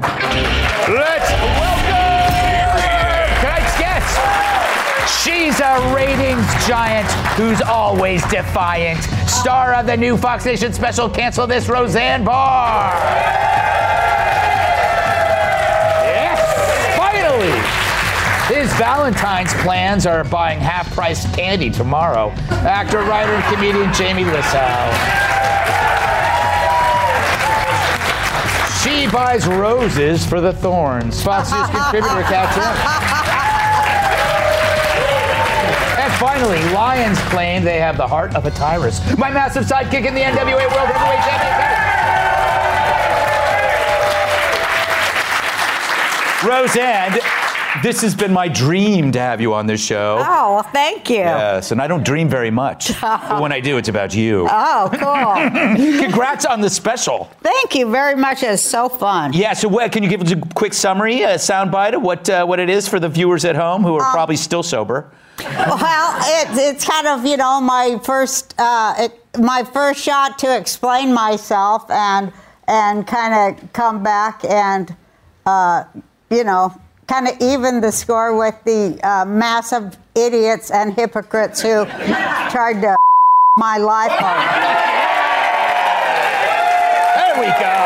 Let's welcome tonight's guest. She's a ratings giant who's always defiant. Star of the new Fox Nation special, Cancel This, Roseanne Barr. Yes, finally. His Valentine's plans are buying half-priced candy tomorrow. Actor, writer, and comedian Jamie Lissow. She buys roses for the thorns. Fox News contributor Kat And finally, Lions claim they have the heart of a Tyrus. My massive sidekick in the NWA World Heavyweight Championship. Roseanne, this has been my dream to have you on this show. Oh, well, thank you. Yes, and I don't dream very much. but when I do, it's about you. Oh, cool. Congrats on the special. thank you very much. It's so fun. Yeah, so what, can you give us a quick summary, a soundbite of what uh, what it is for the viewers at home who are probably still sober? Well, it, it's kind of you know my first uh, it, my first shot to explain myself and and kind of come back and uh, you know kind of even the score with the uh, massive idiots and hypocrites who tried to my life over. There we go.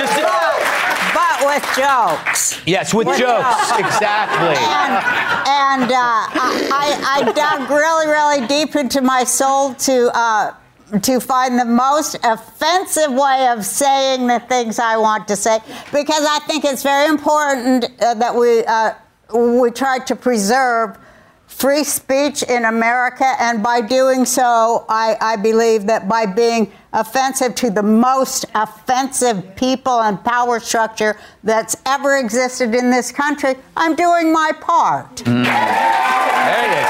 Just But with jokes. yes, with With jokes, jokes. exactly. and, and uh, I, I dug really, really deep into my soul to uh, to find the most offensive way of saying the things I want to say, because I think it's very important uh, that we uh, we try to preserve free speech in America, and by doing so, I, I believe that by being offensive to the most offensive people and power structure that's ever existed in this country, I'm doing my part. There you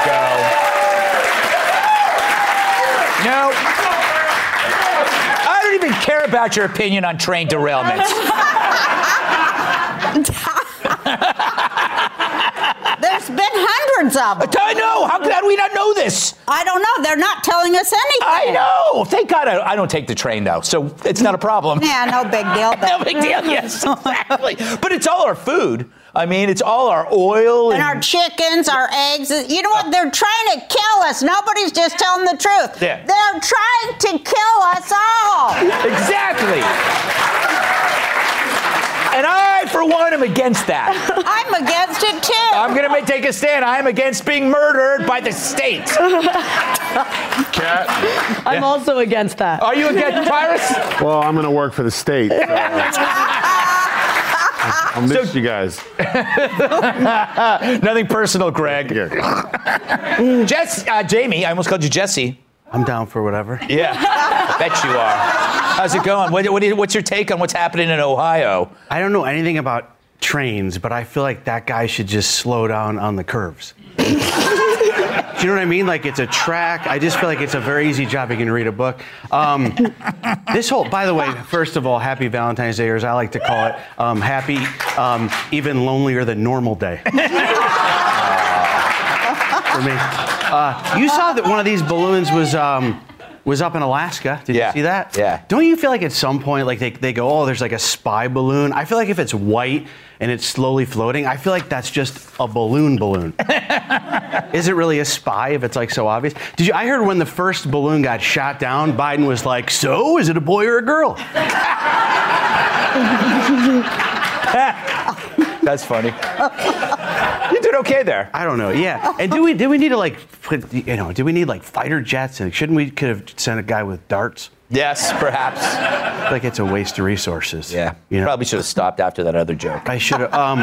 go. No. I don't even care about your opinion on train derailments. hundreds of them. I know. How could we not know this? I don't know. They're not telling us anything. I know. Thank God I, I don't take the train though, so it's not a problem. Yeah, no big deal. no big deal. Yes, exactly. But it's all our food. I mean, it's all our oil And our chickens, our eggs. You know what? Uh, They're trying to kill us. Nobody's just telling the truth. Yeah. They're trying to kill us all. exactly. And I, for one, am against that. I'm against it too. I'm going to take a stand. I am against being murdered by the state. Kat. I'm also against that. Are you against Tyrus? Well, I'm going to work for the state. so- I'll miss you guys. Nothing personal, Greg. Yeah. Jess, uh, Jamie, I almost called you Jesse. I'm down for whatever. Yeah, I bet you are. How's it going? What, what, what's your take on what's happening in Ohio? I don't know anything about trains, but I feel like that guy should just slow down on the curves. Do you know what I mean? Like it's a track. I just feel like it's a very easy job. You can read a book. Um, this whole, by the way, first of all, happy Valentine's Day, or as I like to call it, um, happy, um, even lonelier than normal day. For me. Uh, you saw that one of these balloons was. Um, was up in Alaska. Did Yeah. you see that? Yeah. Don't you feel like at some point, like they, they go, oh, there's like a spy balloon? I feel like if it's white and it's slowly floating, I feel like that's just a balloon balloon. Is it really a spy if it's like so obvious? Did you? I heard when the first balloon got shot down, Biden was like, so is it a boy or a girl? That's funny. You did okay there. I don't know. Yeah. And do we do we need to like put you know do we need like fighter jets and shouldn't we could have sent a guy with darts? Yes, perhaps. Like it's a waste of resources. Yeah. You know. Probably should have stopped after that other joke. I should have. Um,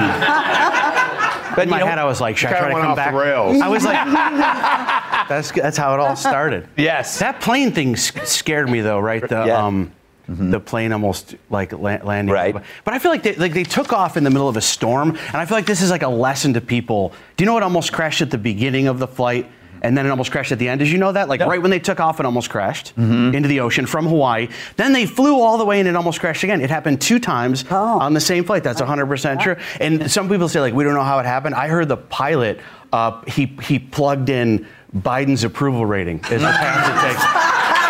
But in my know- head, I was like, should I Kinda try to come off the back? rails. I was like, that's that's how it all started. Yes. That plane thing scared me though, right? The Yeah. um, the plane almost like la- landing. Right. But I feel like they, like they took off in the middle of a storm, and I feel like this is like a lesson to people. Do you know what almost crashed at the beginning of the flight? And then it almost crashed at the end. Did you know that? Like No. right when they took off, it almost crashed into the ocean from Hawaii. Then they flew all the way and it almost crashed again. It happened two times on the same flight. That's 100% true. And some people say like we don't know how it happened. I heard the pilot uh, he he plugged in Biden's approval rating as the path it takes.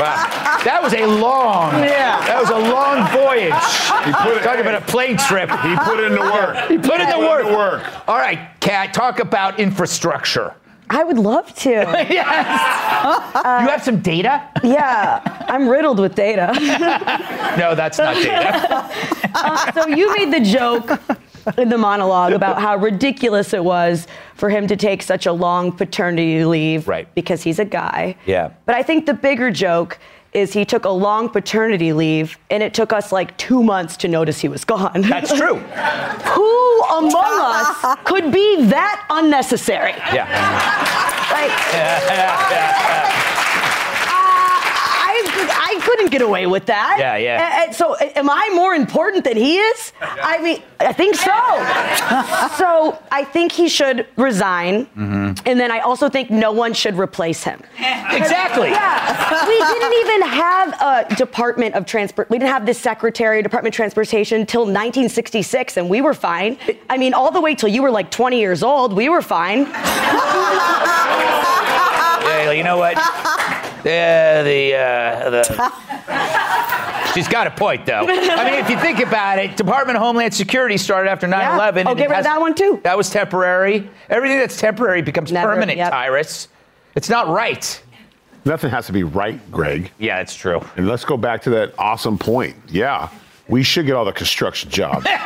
Wow. That was a long, Yeah. that was a long voyage. put it- Talking about a plane trip. He put in the work. He put in the Put work. in the work. All right, Kat, talk about infrastructure. I would love to. yes. you have some data? Yeah, I'm riddled with data. No, that's not data. Uh, so you made the joke in the monologue about how ridiculous it was for him to take such a long paternity leave Right. because he's a guy. Yeah. But I think the bigger joke is he took a long paternity leave and it took us like two months to notice he was gone. That's true. Who among us could be that unnecessary? Yeah. Like, I, I couldn't get away with that. Yeah, yeah. A- and so, am I more important than he is? I mean, I think so. so, I think he should resign. Mm-hmm. And then I also think no one should replace him. Exactly. Yeah. we didn't even have a Department of Transport. We didn't have this Secretary of Department of Transportation till 1966, and we were fine. I mean, all the way till you were like 20 years old, we were fine. Yeah, you know what? Yeah, the, uh, the. She's got a point, though. I mean, if you think about it, Department of Homeland Security started after 9 11. Oh, get rid of that one, too. That was temporary. Everything that's temporary becomes Never, permanent, yep. Tyrus. It's not right. Nothing has to be right, Greg. Yeah, it's true. And let's go back to that awesome point. Yeah, we should get all the construction jobs.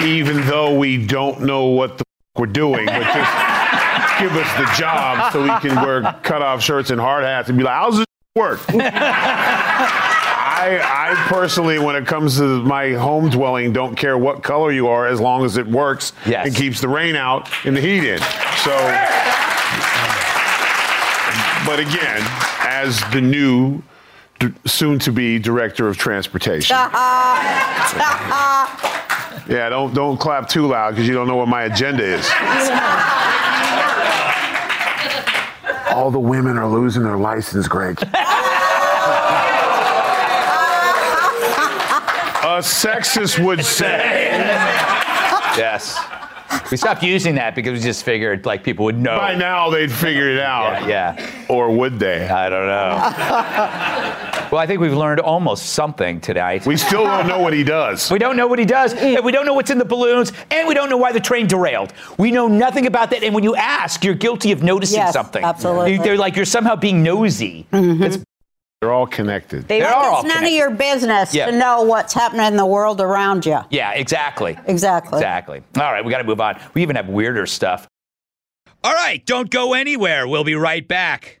Even though we don't know what the f- we're doing, but just give us the job so we can wear cutoff shirts and hard hats and be like, how's this work? I, I personally, when it comes to my home dwelling, don't care what color you are as long as it works Yes. and keeps the rain out and the heat in. So, but again, as the new, d- soon to be director of transportation. Yeah, don't don't clap too loud because you don't know what my agenda is. All the women are losing their license, Greg. A sexist would say. Yes. We stopped using that because we just figured like people would know. By now they'd figure it out. Yeah, yeah. Or would they? I don't know. Well, I think we've learned almost something tonight. We still don't know what he does. We don't know what he does, and we don't know what's in the balloons, and we don't know why the train derailed. We know nothing about that, and when you ask, you're guilty of noticing Yes, something. absolutely. They're like you're somehow being nosy. Mm-hmm. It's- They're all connected. They They're all It's none of your business Yeah. to know what's happening in the world around you. yeah, exactly. Exactly. Exactly. All right, we got to move on. We even have weirder stuff. All right, don't go anywhere. We'll be right back.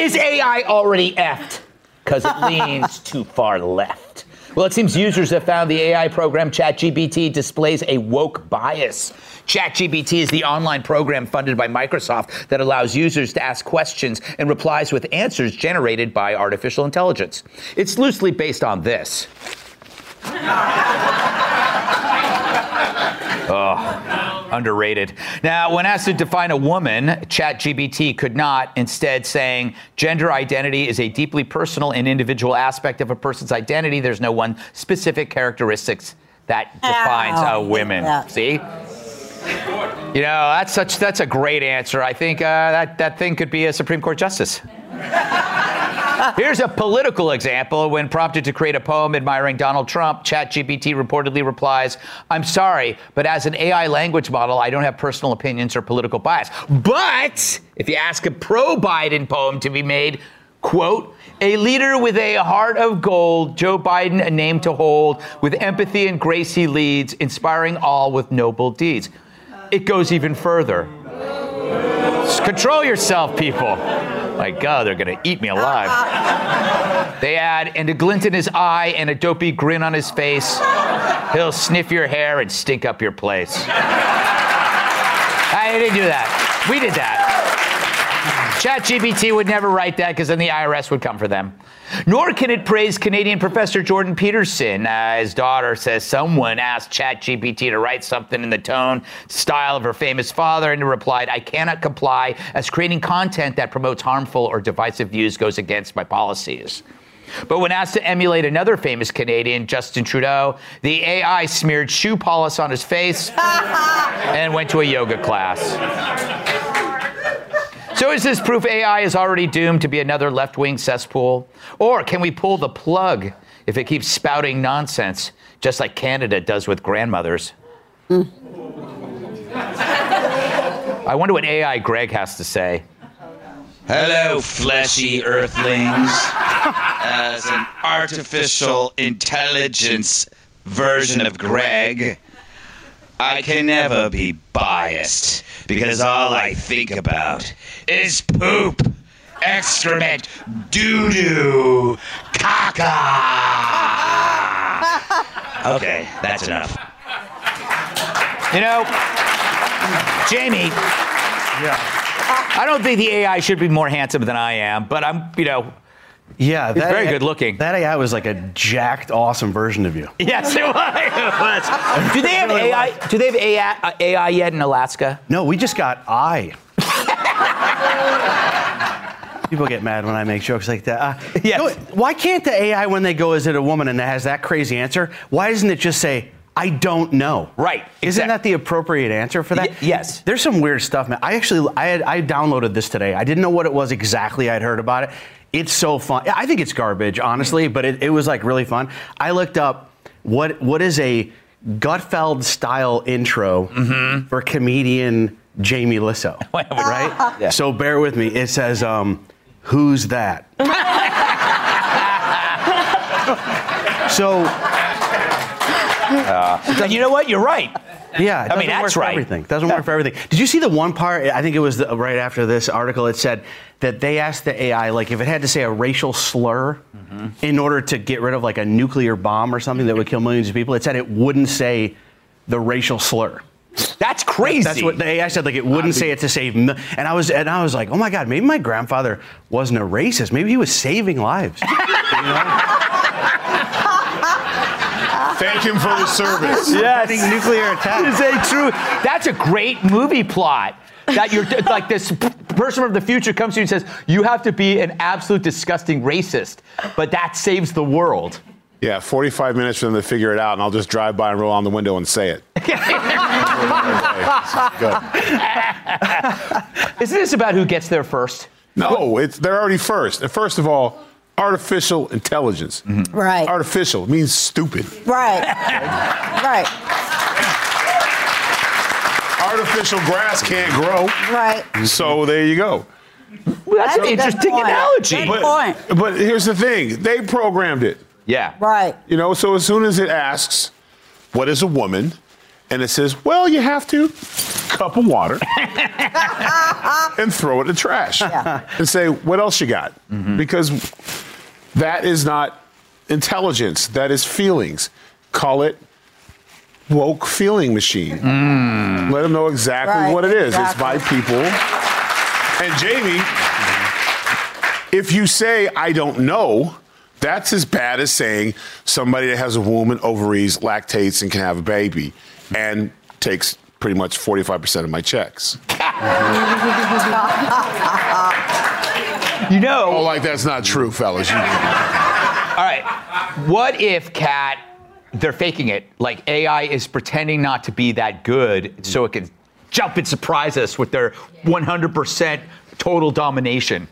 Is AI already effed? Because it leans too far left. Well, it seems users have found the AI program ChatGPT displays a woke bias. ChatGPT is the online program funded by Microsoft that allows users to ask questions and replies with answers generated by artificial intelligence. It's loosely based on this. Oh, underrated. Now, when asked to define a woman, ChatGPT could not, instead saying gender identity is a deeply personal and individual aspect of a person's identity. There's no one specific characteristics that defines a woman. yeah. See? You know, that's such that's a great answer. I think uh, that that thing could be a Supreme Court justice. Here's a political example. When prompted to create a poem admiring Donald Trump, ChatGPT reportedly replies, I'm sorry, but as an AI language model, I don't have personal opinions or political bias. But if you ask a pro Biden poem to be made, quote, a leader with a heart of gold, Joe Biden, a name to hold, with empathy and grace he leads, inspiring all with noble deeds. It goes even further. Control yourself, people. My God, they're gonna eat me alive. Uh-huh. They add, and a glint in his eye and a dopey grin on his face. He'll sniff your hair and stink up your place. I didn't do that. We did that. ChatGPT would never write that because then the IRS would come for them. Nor can it praise Canadian professor Jordan Peterson. Uh, his daughter says someone asked ChatGPT to write something in the tone, style of her famous father, and it replied, I cannot comply as creating content that promotes harmful or divisive views goes against my policies. But when asked to emulate another famous Canadian, Justin Trudeau, the AI smeared shoe polish on his face and went to a yoga class. So is this proof AI is already doomed to be another left wing cesspool? Or can we pull the plug if it keeps spouting nonsense, just like Canada does with grandmothers? I wonder what AI Greg has to say. Hello, fleshy earthlings. As an artificial intelligence version of Greg, I can never be biased because all I think about is poop, excrement, doo doo, caca. Okay, that's enough. You know, Jamie, Yeah. I don't think the AI should be more handsome than I am, but I'm, you know, Yeah, He's very good looking. That AI was like a jacked, awesome version of you. yes, it was. Do they have AI? Do they have AI, uh, AI yet in Alaska? No, we just got I. People get mad when I make jokes like that. Uh, Yes. no, why can't the AI, when they go, is it a woman and it has that crazy answer, why doesn't it just say, I don't know? Right, Isn't that the appropriate answer for that? Y- yes. There's some weird stuff, man. I actually, I, had, I downloaded this today. I didn't know what it was exactly. I'd heard about it. It's so fun. I think it's garbage, honestly, but it, it was like really fun. I looked up what what is a Gutfeld style intro for comedian Jamie Lissow, right? Yeah. So bear with me. It says, um, "Who's that?" so And you know what? You're right. yeah, it I mean, doesn't that's work for right. everything. Doesn't work for everything. Did you see the one part? I think it was the, right after this article. It said that they asked the AI like if it had to say a racial slur Mm-hmm. in order to get rid of like a nuclear bomb or something that would kill millions of people. It said it wouldn't say the racial slur. That's crazy. That's what the AI said. Like it wouldn't say it to save. mil- And I was and I was like, oh my god, maybe my grandfather wasn't a racist. Maybe he was saving lives. Thank him for his service. Preventing nuclear attack. Is a true? That's a great movie plot. That you're like this person from the future comes to you and says you have to be an absolute disgusting racist, but that saves the world. Yeah, 45 minutes for them to figure it out, and I'll just drive by and roll on the window and say it. Good. Isn't this about who gets there first? No, it's they're already first. First of all, artificial intelligence. Mm-hmm. Right. Artificial means stupid. Right. right. Artificial grass can't grow. Right. So there you go. Well, that's, That's an interesting point. analogy. But, point. but here's the thing they programmed it. yeah. Right. You know, so as soon as it asks, what is a woman? And it says, well, you have to cup of water and throw it in the trash Yeah. and say, what else you got? Mm-hmm. Because that is not intelligence, that is feelings. Call it woke feeling machine. Mm. Let them know exactly Right, what it is. exactly. It's by people. And Jamie, if you say, I don't know, that's as bad as saying somebody that has a womb and ovaries, lactates, and can have a baby and takes pretty much 45% of my checks. You know. Oh, like that's not true, fellas. You- All right. What if Kat? They're faking it. Like AI is pretending not to be that good, so it can jump and surprise us with their 100% total domination.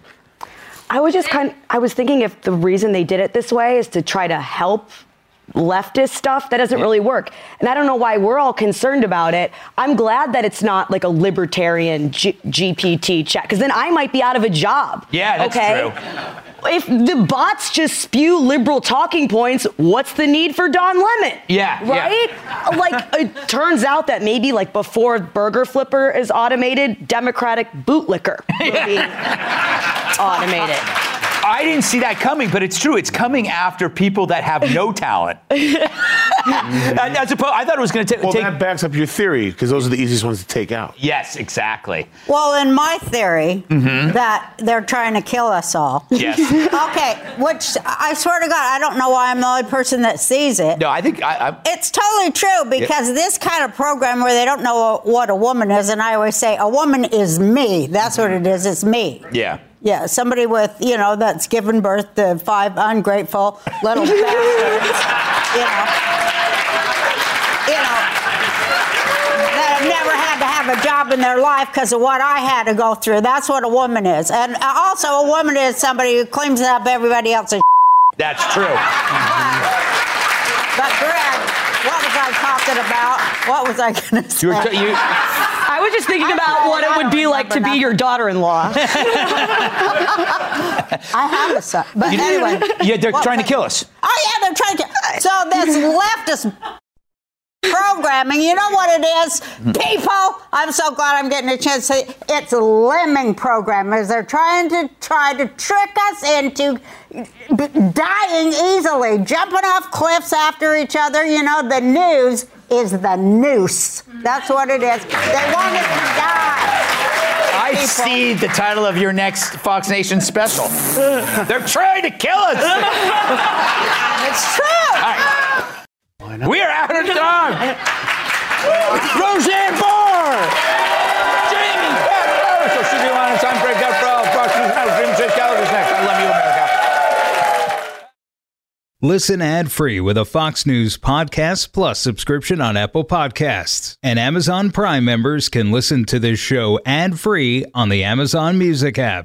I was just kind I was thinking if the reason they did it this way is to try to help leftist stuff, that doesn't really work. And I don't know why we're all concerned about it. I'm glad that it's not like a libertarian G- GPT chat, because then I might be out of a job. Yeah, that's okay? true. If the bots just spew liberal talking points, what's the need for Don Lemon? Yeah, yeah. Right? like, it turns out that maybe, like, before Burger Flipper is automated, Democratic bootlicker will be automated. I didn't see that coming, but it's true. It's coming after people that have no talent. And As opposed, I thought it was going to take. Well, take. that backs up your theory because those are the easiest ones to take out. yes, exactly. Well, in my theory, Mm-hmm. that they're trying to kill us all. Yes. okay, which I swear to God, I don't know why I'm the only person that sees it. No, I think I, I, It's totally true because this kind of program where they don't know what a woman is, and I always say, a woman is me. That's what it is. It's me. yeah. Yeah, somebody with, you know, that's given birth to five ungrateful little bastards. You know. You know. That have never had to have a job in their life because of what I had to go through. That's what a woman is. And also, a woman is somebody who cleans up everybody else's. That's true. But, Greg, what was I talking about? What was I going to say? You were t- you, I was just thinking about what it would be like to be your daughter-in-law. I have a son. But anyway. yeah, they're What trying to kill us. Oh yeah, they're trying to. So this leftist programming, you know what it is, people. I'm so glad I'm getting a chance to say it's lemming programmers. They're trying to try to trick us into dying easily, jumping off cliffs after each other. You know, the news is the noose. That's what it is. They want us to die. I see the title of your next Fox Nation special. They're trying to kill us. It's true. We are out of time. Roseanne Barr. Jamie Beck. So should be on time break up for Fox News Now. Jim Chase Gallagher's next. I love you, America. Listen ad free with a Fox News Podcast Plus subscription on Apple Podcasts. And Amazon Prime members can listen to this show ad free on the Amazon Music app.